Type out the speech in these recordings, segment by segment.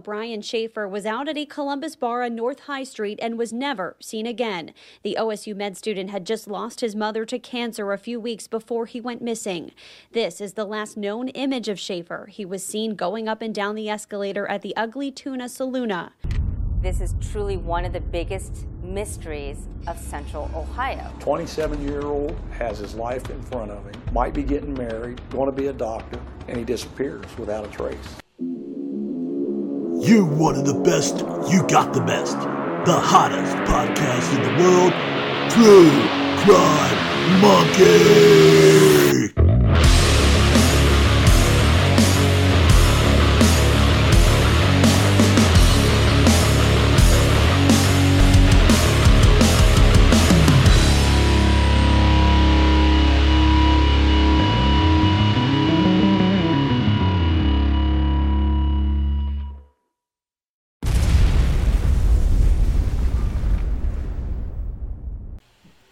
Brian Shaffer was out at a Columbus bar on North High Street and was never seen again. The OSU med student had just lost his mother to cancer a few weeks before he went missing. This is the last known image of Shaffer. He was seen going up and down the escalator at the Ugly Tuna Saloona. This is truly one of the biggest mysteries of Central Ohio. 27 year old has his life in front of him, might be getting married, going to be a doctor, and he disappears without a trace. You wanted the best, you got the best. The hottest podcast in the world, True Crime Monkey!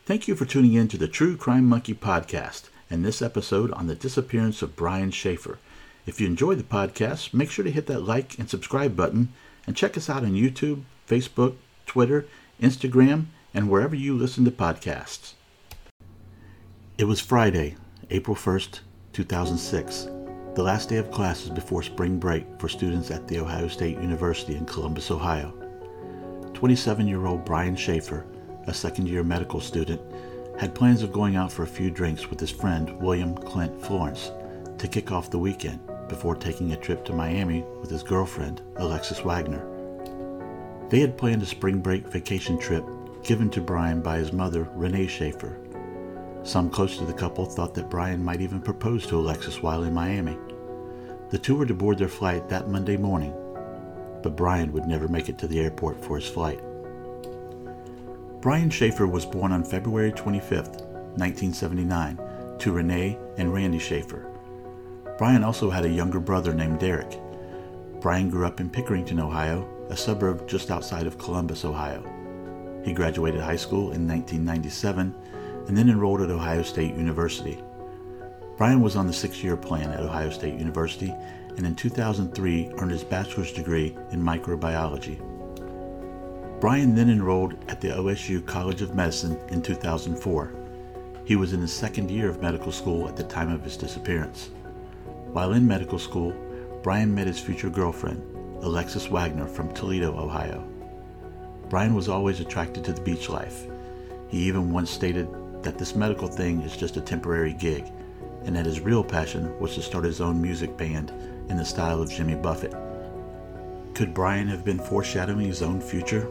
Thank you for tuning in to the True Crime Monkey podcast and this episode on the disappearance of Brian Shaffer. If you enjoy the podcast, make sure to hit that like and subscribe button and check us out on YouTube, Facebook, Twitter, Instagram, and wherever you listen to podcasts. It was Friday, April 1st, 2006, the last day of classes before spring break for students at The Ohio State University in Columbus, Ohio. 27 year old Brian Shaffer a second year medical student, had plans of going out for a few drinks with his friend William Clint Florence to kick off the weekend before taking a trip to Miami with his girlfriend, Alexis Waggoner. They had planned a spring break vacation trip given to Brian by his mother, Renee Shaffer. Some close to the couple thought that Brian might even propose to Alexis while in Miami. The two were to board their flight that Monday morning, but Brian would never make it to the airport for his flight. Brian Shaffer was born on February 25, 1979, to Renee and Randy Shaffer. Brian also had a younger brother named Derek. Brian grew up in Pickerington, Ohio, a suburb just outside of Columbus, Ohio. He graduated high school in 1997 and then enrolled at Ohio State University. Brian was on the six year plan at Ohio State University and in 2003 earned his bachelor's degree in microbiology. Brian then enrolled at the OSU College of Medicine in 2004. He was in his second year of medical school at the time of his disappearance. While in medical school, Brian met his future girlfriend, Alexis Waggoner from Toledo, Ohio. Brian was always attracted to the beach life. He even once stated that this medical thing is just a temporary gig, and that his real passion was to start his own music band in the style of Jimmy Buffett. Could Brian have been foreshadowing his own future?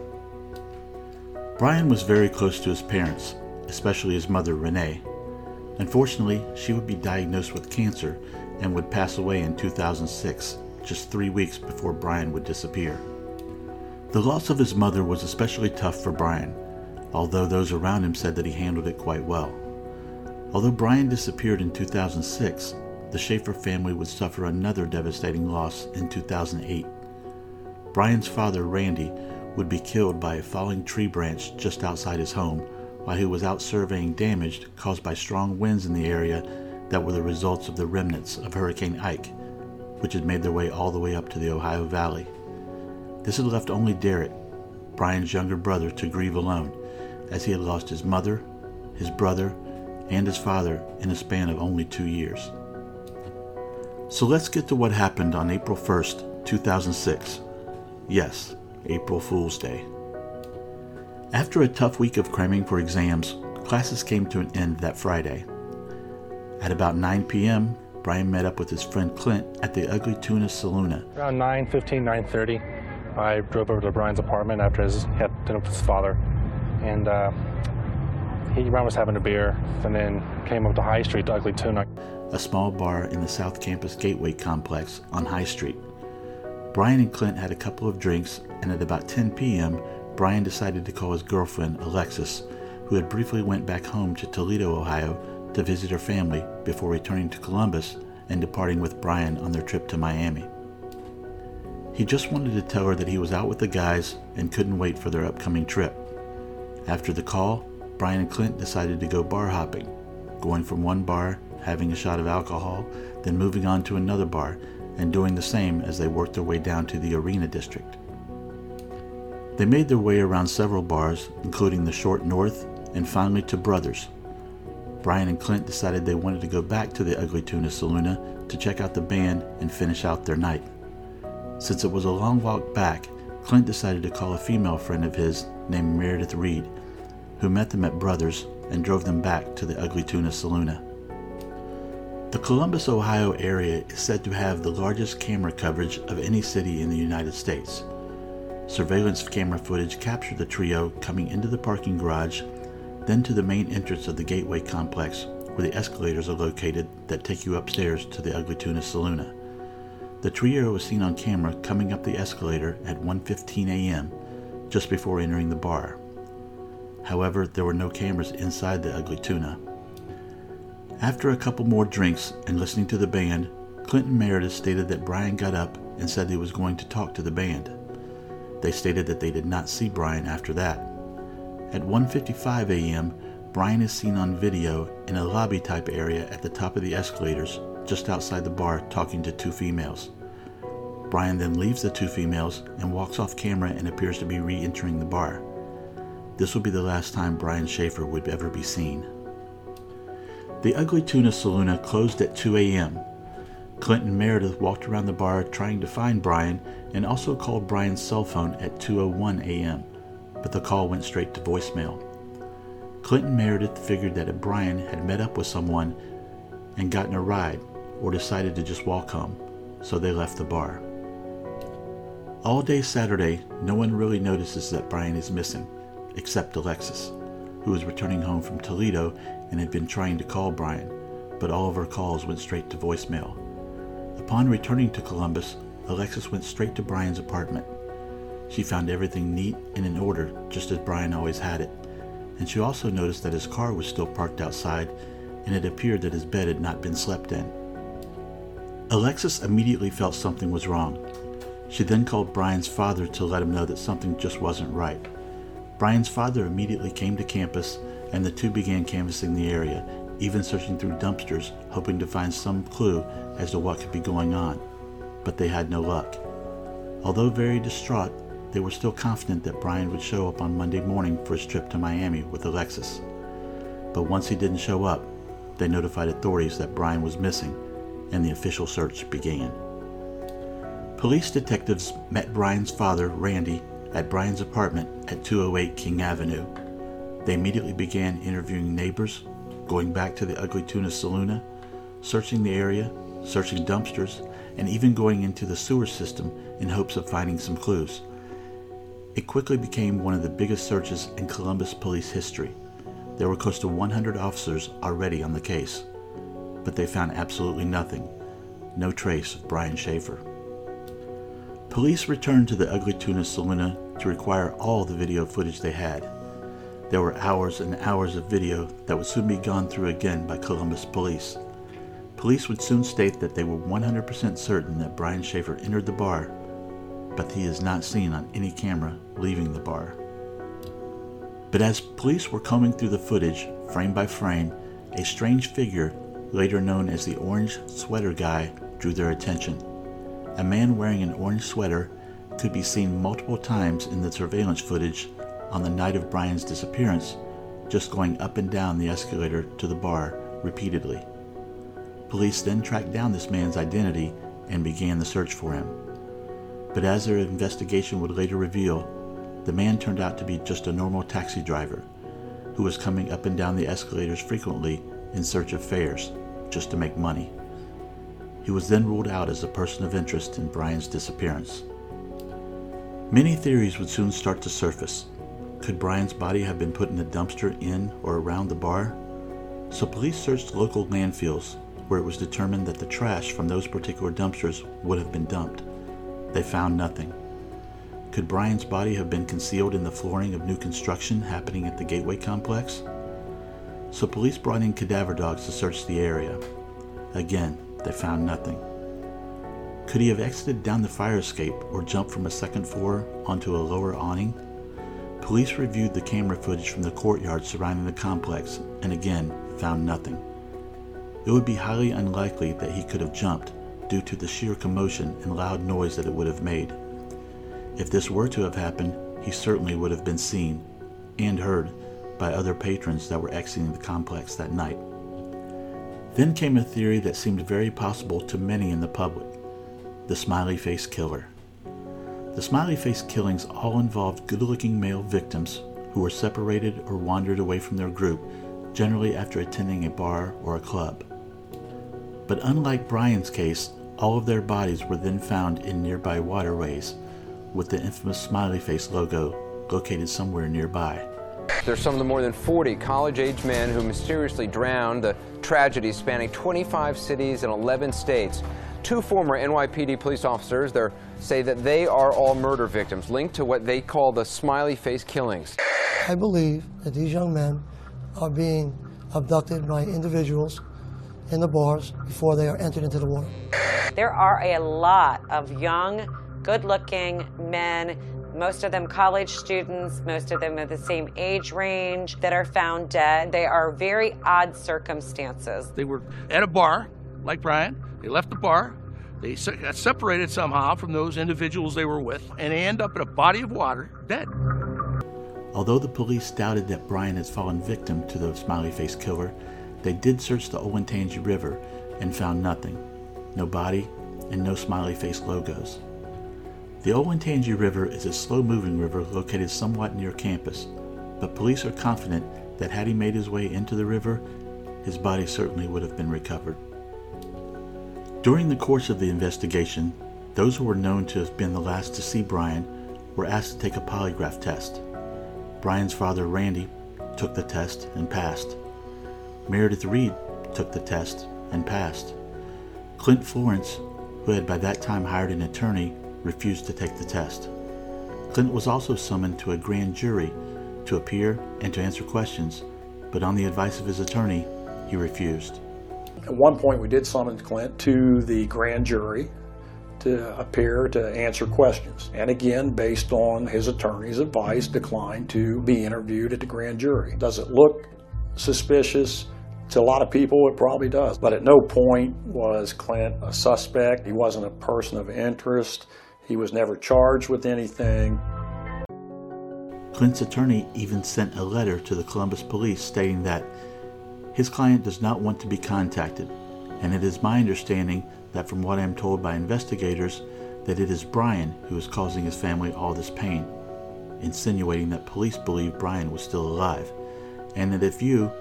Brian was very close to his parents, especially his mother, Renee. Unfortunately, she would be diagnosed with cancer and would pass away in 2006, just three weeks before Brian would disappear. The loss of his mother was especially tough for Brian, although those around him said that he handled it quite well. Although Brian disappeared in 2006, the Shaffer family would suffer another devastating loss in 2008. Brian's father, Randy, would be killed by a falling tree branch just outside his home while he was out surveying damage caused by strong winds in the area that were the results of the remnants of Hurricane Ike, which had made their way all the way up to the Ohio Valley. This had left only Derek, Brian's younger brother, to grieve alone, as he had lost his mother, his brother, and his father in a span of only two years. So let's get to what happened on April 1st, 2006. Yes, April Fool's Day. After a tough week of cramming for exams, classes came to an end that Friday. At about 9 p.m., Brian met up with his friend Clint at the Ugly Tuna Saloona. Around 9:15, 9:30, I drove over to Brian's apartment after his, he had dinner with his father, and uh, he Brian was having a beer, and then came up to High Street to Ugly Tuna, a small bar in the South Campus Gateway complex on High Street. Brian and Clint had a couple of drinks, and at about 10 p.m., Brian decided to call his girlfriend, Alexis, who had briefly went back home to Toledo, Ohio, to visit her family before returning to Columbus and departing with Brian on their trip to Miami. He just wanted to tell her that he was out with the guys and couldn't wait for their upcoming trip. After the call, Brian and Clint decided to go bar hopping, going from one bar, having a shot of alcohol, then moving on to another bar and doing the same as they worked their way down to the Arena District. They made their way around several bars, including the Short North and finally to Brothers. Brian and Clint decided they wanted to go back to the Ugly Tuna Saloona to check out the band and finish out their night. Since it was a long walk back, Clint decided to call a female friend of his named Meredith Reed, who met them at Brothers and drove them back to the Ugly Tuna Saloona. The Columbus, Ohio area is said to have the largest camera coverage of any city in the United States. Surveillance camera footage captured the trio coming into the parking garage, then to the main entrance of the Gateway complex, where the escalators are located that take you upstairs to the Ugly Tuna Saloona. The trio was seen on camera coming up the escalator at 1:15 a.m., just before entering the bar. However, there were no cameras inside the Ugly Tuna. After a couple more drinks and listening to the band, Clinton Meredith stated that Brian got up and said he was going to talk to the band. They stated that they did not see Brian after that. At 1:55 a.m., Brian is seen on video in a lobby type area at the top of the escalators just outside the bar talking to two females. Brian then leaves the two females and walks off camera and appears to be re entering the bar. This will be the last time Brian Shaffer would ever be seen. The Ugly Tuna Saloona closed at 2 a.m. Clinton Meredith walked around the bar trying to find Brian and also called Brian's cell phone at 2:01 a.m., but the call went straight to voicemail. Clinton Meredith figured that Brian had met up with someone and gotten a ride or decided to just walk home, so they left the bar. All day Saturday, no one really notices that Brian is missing, except Alexis, who was returning home from Toledo and had been trying to call Brian, but all of her calls went straight to voicemail. Upon returning to Columbus, Alexis went straight to Brian's apartment. She found everything neat and in order, just as Brian always had it, and she also noticed that his car was still parked outside and it appeared that his bed had not been slept in. Alexis immediately felt something was wrong. She then called Brian's father to let him know that something just wasn't right. Brian's father immediately came to campus and the two began canvassing the area, even searching through dumpsters, hoping to find some clue as to what could be going on. But they had no luck. Although very distraught, they were still confident that Brian would show up on Monday morning for his trip to Miami with Alexis. But once he didn't show up, they notified authorities that Brian was missing, and the official search began. Police detectives met Brian's father, Randy, at Brian's apartment at 208 King Avenue. They immediately began interviewing neighbors, going back to the Ugly Tuna Saloona, searching the area, searching dumpsters, and even going into the sewer system in hopes of finding some clues. It quickly became one of the biggest searches in Columbus police history. There were close to 100 officers already on the case, but they found absolutely nothing, no trace of Brian Shaffer. Police returned to the Ugly Tuna Saloona to require all the video footage they had. There were hours and hours of video that would soon be gone through again by Columbus police. Police would soon state that they were 100% certain that Brian Shaffer entered the bar, but he is not seen on any camera leaving the bar. But as police were combing through the footage, frame by frame, a strange figure, later known as the Orange Sweater Guy, drew their attention. A man wearing an orange sweater could be seen multiple times in the surveillance footage on the night of Brian's disappearance, just going up and down the escalator to the bar repeatedly. Police then tracked down this man's identity and began the search for him. But as their investigation would later reveal, the man turned out to be just a normal taxi driver who was coming up and down the escalators frequently in search of fares, just to make money. He was then ruled out as a person of interest in Brian's disappearance. Many theories would soon start to surface, could Brian's body have been put in a dumpster in or around the bar? So police searched local landfills where it was determined that the trash from those particular dumpsters would have been dumped. They found nothing. Could Brian's body have been concealed in the flooring of new construction happening at the Gateway complex? So police brought in cadaver dogs to search the area. Again, they found nothing. Could he have exited down the fire escape or jumped from a second floor onto a lower awning? Police reviewed the camera footage from the courtyard surrounding the complex and again found nothing. It would be highly unlikely that he could have jumped, due to the sheer commotion and loud noise that it would have made. If this were to have happened, he certainly would have been seen and heard by other patrons that were exiting the complex that night. Then came a theory that seemed very possible to many in the public the smiley face killer. The smiley face killings all involved good looking male victims who were separated or wandered away from their group, generally after attending a bar or a club. But unlike Brian's case, all of their bodies were then found in nearby waterways, with the infamous smiley face logo located somewhere nearby. There's some of the more than 40 college age men who mysteriously drowned, the tragedy spanning 25 cities and 11 states. Two former NYPD police officers there say that they are all murder victims linked to what they call the smiley face killings. I believe that these young men are being abducted by individuals in the bars before they are entered into the water. There are a lot of young, good looking men, most of them college students, most of them are the same age range, that are found dead. They are very odd circumstances. They were at a bar, like Brian. They left the bar. They got separated somehow from those individuals they were with, and they end up in a body of water, dead. Although the police doubted that Brian had fallen victim to the smiley face killer, they did search the Olentangy River and found nothing no body and no smiley face logos. The Olentangy River is a slow moving river located somewhat near campus, but police are confident that had he made his way into the river, his body certainly would have been recovered. During the course of the investigation, those who were known to have been the last to see Brian were asked to take a polygraph test. Brian's father, Randy, took the test and passed. Meredith Reed took the test and passed. Clint Florence, who had by that time hired an attorney, refused to take the test. Clint was also summoned to a grand jury to appear and to answer questions, but on the advice of his attorney, he refused. At one point, we did summon Clint to the grand jury to appear to answer questions. And again, based on his attorney's advice, declined to be interviewed at the grand jury. Does it look suspicious? To a lot of people, it probably does. But at no point was Clint a suspect. He wasn't a person of interest. He was never charged with anything. Clint's attorney even sent a letter to the Columbus police stating that his client does not want to be contacted, and it is my understanding that from what I am told by investigators, that it is Brian who is causing his family all this pain, insinuating that police believe Brian was still alive, and that if you,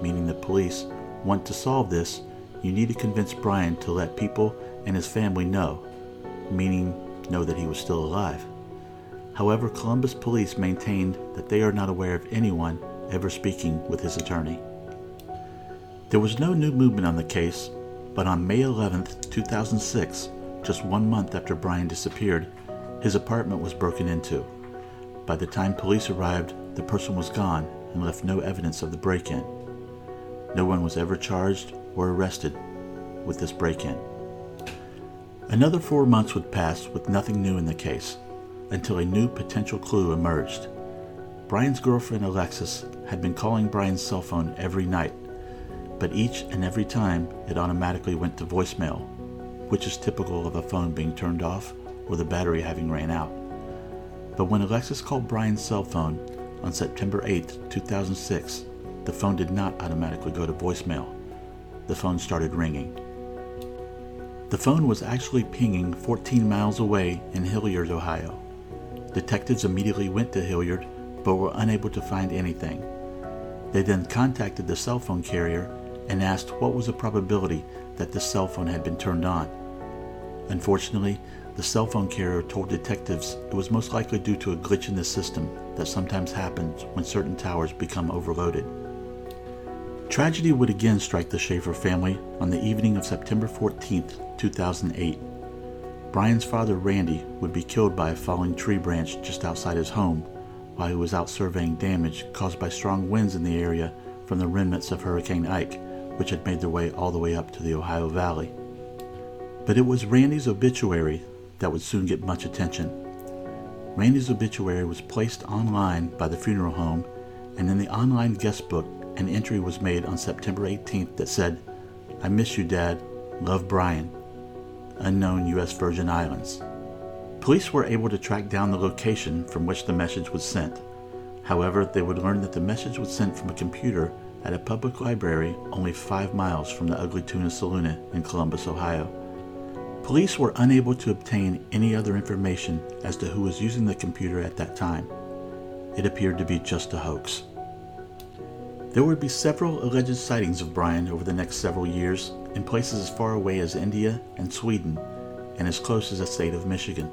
meaning the police, want to solve this, you need to convince Brian to let people and his family know, meaning know that he was still alive. However, Columbus police maintained that they are not aware of anyone ever speaking with his attorney. There was no new movement on the case, but on May 11, 2006, just one month after Brian disappeared, his apartment was broken into. By the time police arrived, the person was gone and left no evidence of the break in. No one was ever charged or arrested with this break in. Another four months would pass with nothing new in the case until a new potential clue emerged. Brian's girlfriend Alexis had been calling Brian's cell phone every night, but each and every time it automatically went to voicemail, which is typical of a phone being turned off or the battery having ran out. But when Alexis called Brian's cell phone on September 8, 2006, the phone did not automatically go to voicemail. The phone started ringing. The phone was actually pinging 14 miles away in Hilliard, Ohio. Detectives immediately went to Hilliard but were unable to find anything. They then contacted the cell phone carrier and asked what was the probability that the cell phone had been turned on. Unfortunately, the cell phone carrier told detectives it was most likely due to a glitch in the system that sometimes happens when certain towers become overloaded. Tragedy would again strike the Shaffer family on the evening of September 14, 2008. Brian's father, Randy, would be killed by a falling tree branch just outside his home while he was out surveying damage caused by strong winds in the area from the remnants of Hurricane Ike, which had made their way all the way up to the Ohio Valley. But it was Randy's obituary that would soon get much attention. Randy's obituary was placed online by the funeral home, and in the online guest book, an entry was made on September 18th that said, I miss you, Dad. Love Brian. unknown U.S. Virgin Islands. Police were able to track down the location from which the message was sent. However, they would learn that the message was sent from a computer at a public library only five miles from the Ugly Tuna Saloon in Columbus, Ohio. Police were unable to obtain any other information as to who was using the computer at that time. It appeared to be just a hoax. There would be several alleged sightings of Brian over the next several years in places as far away as India and Sweden and as close as the state of Michigan.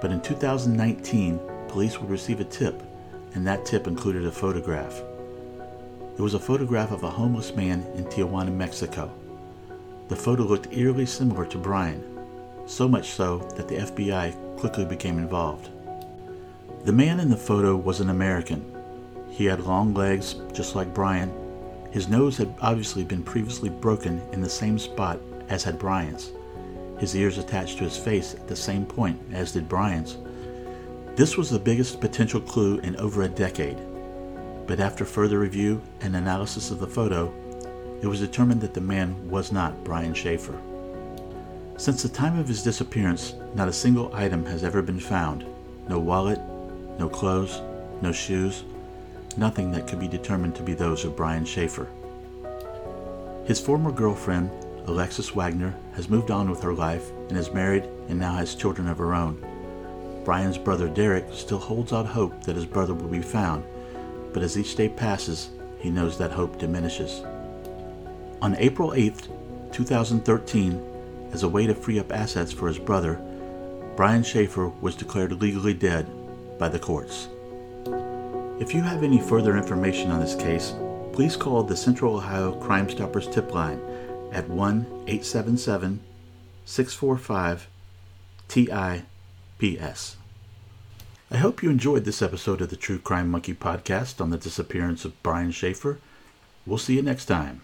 But in 2019, police would receive a tip, and that tip included a photograph. It was a photograph of a homeless man in Tijuana, Mexico. The photo looked eerily similar to Brian, so much so that the FBI quickly became involved. The man in the photo was an American. He had long legs, just like Brian. His nose had obviously been previously broken in the same spot as had Brian's. His ears attached to his face at the same point as did Brian's. This was the biggest potential clue in over a decade. But after further review and analysis of the photo, it was determined that the man was not Brian Shaffer. Since the time of his disappearance, not a single item has ever been found no wallet, no clothes, no shoes, nothing that could be determined to be those of Brian Shaffer. His former girlfriend, Alexis Waggoner, has moved on with her life and is married and now has children of her own. Brian's brother Derek still holds out hope that his brother will be found, but as each day passes, he knows that hope diminishes. On April 8, 2013, as a way to free up assets for his brother, Brian Shaffer was declared legally dead by the courts. If you have any further information on this case, please call the Central Ohio Crime Stoppers tip line at 1 877 645 TIPS. I hope you enjoyed this episode of the True Crime Monkey podcast on the disappearance of Brian Shaffer. We'll see you next time.